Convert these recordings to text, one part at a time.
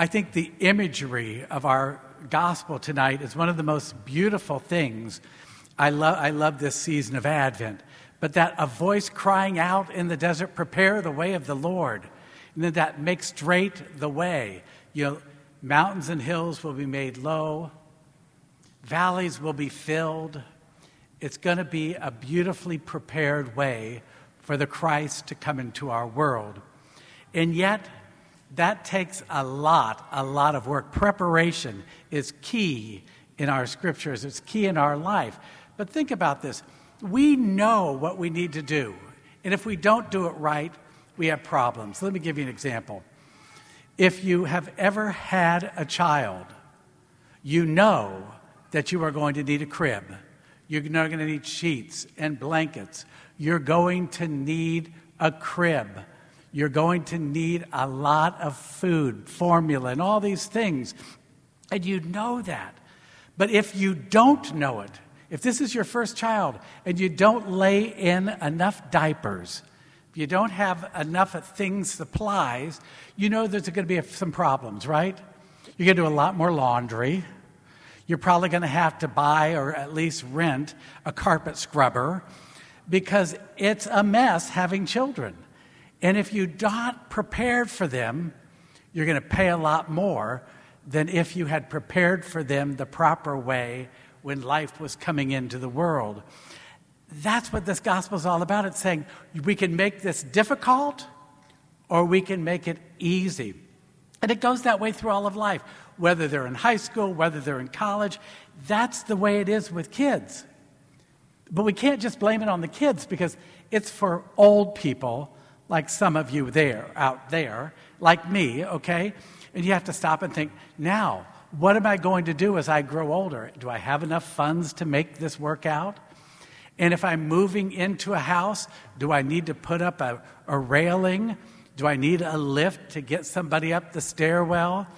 I think the imagery of our gospel tonight is one of the most beautiful things. I, love I love this season of Advent. But that a voice crying out in the desert, prepare the way of the Lord. And then that makes straight the way. You know, mountains and hills will be made low, valleys will be filled. It's going to be a beautifully prepared way for the Christ to come into our world. And yet, that takes a lot, a lot of work. Preparation is key in our scriptures, it's key in our life. But think about this we know what we need to do. And if we don't do it right, we have problems. Let me give you an example. If you have ever had a child, you know that you are going to need a crib. You're going to need sheets and blankets. You're going to need a crib. You're going to need a lot of food, formula, and all these things. And you know that. But if you don't know it, if this is your first child and you don't lay in enough diapers, if you don't have enough things, supplies, you know there's going to be some problems, right? You're going to do a lot more laundry. You're probably going to have to buy or at least rent a carpet scrubber because it's a mess having children. And if you're not prepared for them, you're going to pay a lot more than if you had prepared for them the proper way when life was coming into the world. That's what this gospel is all about. It's saying we can make this difficult or we can make it easy. And it goes that way through all of life, whether they're in high school, whether they're in college. That's the way it is with kids. But we can't just blame it on the kids because it's for old people like some of you there out there, like me, okay? And you have to stop and think, now, what am I going to do as I grow older? Do I have enough funds to make this work out? And if I'm moving into a house, do I need to put up a, a railing? Do I need a lift to get somebody up the stairwell?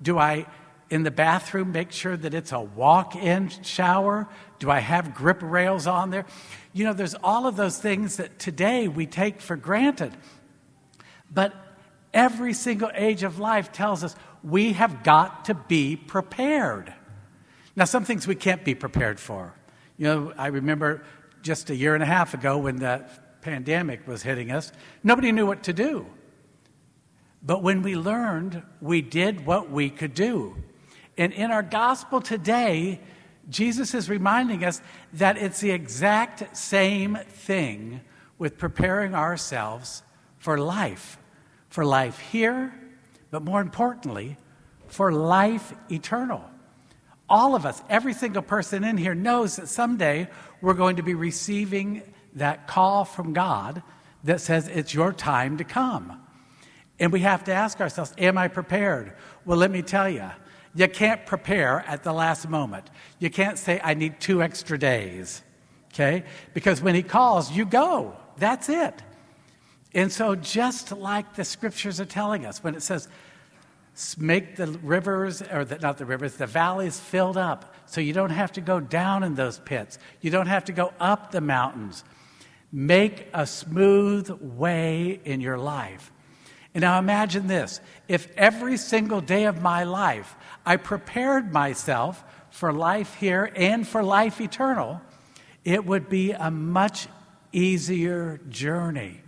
Do I, in the bathroom, make sure that it's a walk in shower? Do I have grip rails on there? You know, there's all of those things that today we take for granted. But every single age of life tells us we have got to be prepared. Now, some things we can't be prepared for. You know, I remember just a year and a half ago when the pandemic was hitting us, nobody knew what to do. But when we learned, we did what we could do. And in our gospel today, Jesus is reminding us that it's the exact same thing with preparing ourselves for life, for life here but more importantly, for life eternal. All of us, every single person in here knows that someday we're going to be receiving that call from God that says it's your time to come. And we have to ask ourselves, Am I prepared? Well, let me tell you, you can't prepare at the last moment. You can't say, I need two extra days, okay? Because when He calls, you go. That's it. And so, just like the scriptures are telling us, when it says, make the rivers, or the, not the rivers, the valleys filled up so you don't have to go down in those pits, you don't have to go up the mountains. Make a smooth way in your life. And now imagine this if every single day of my life I prepared myself for life here and for life eternal, it would be a much easier journey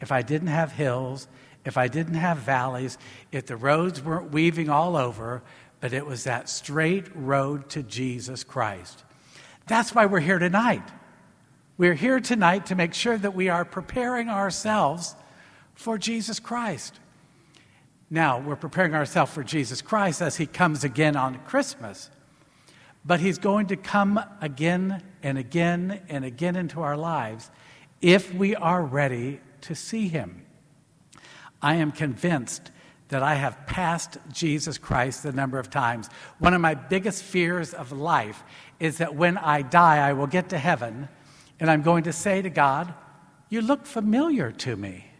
if I didn't have hills, if I didn't have valleys, if the roads weren't weaving all over, but it was that straight road to Jesus Christ. That's why we're here tonight. We're here tonight to make sure that we are preparing ourselves for Jesus Christ. Now, we're preparing ourselves for Jesus Christ as he comes again on Christmas. But he's going to come again and again and again into our lives if we are ready to see him. I am convinced that I have passed Jesus Christ the number of times. One of my biggest fears of life is that when I die, I will get to heaven and I'm going to say to God, You look familiar to me.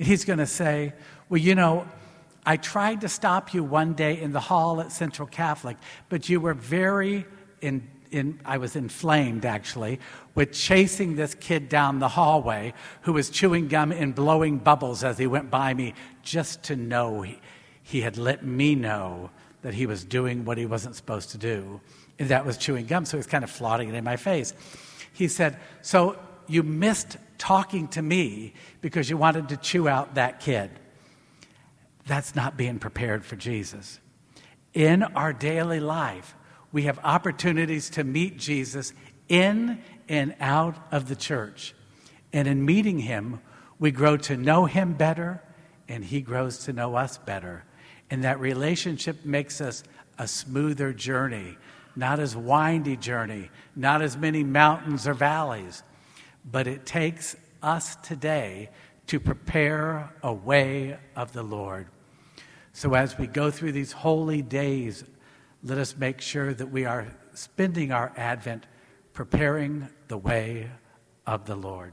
He's going to say, Well, you know, I tried to stop you one day in the hall at Central Catholic, but you were very in in, I was inflamed actually with chasing this kid down the hallway who was chewing gum and blowing bubbles as he went by me just to know he, he had let me know that he was doing what he wasn't supposed to do, and that was chewing gum. So he was kind of flaunting it in my face. He said, So you missed talking to me because you wanted to chew out that kid. That's not being prepared for Jesus. In our daily life, we have opportunities to meet Jesus in and out of the church. And in meeting him, we grow to know him better, and he grows to know us better. And that relationship makes us a smoother journey, not as windy journey, not as many mountains or valleys. But it takes us today to prepare a way of the Lord. So as we go through these holy days, let us make sure that we are spending our Advent preparing the way of the Lord.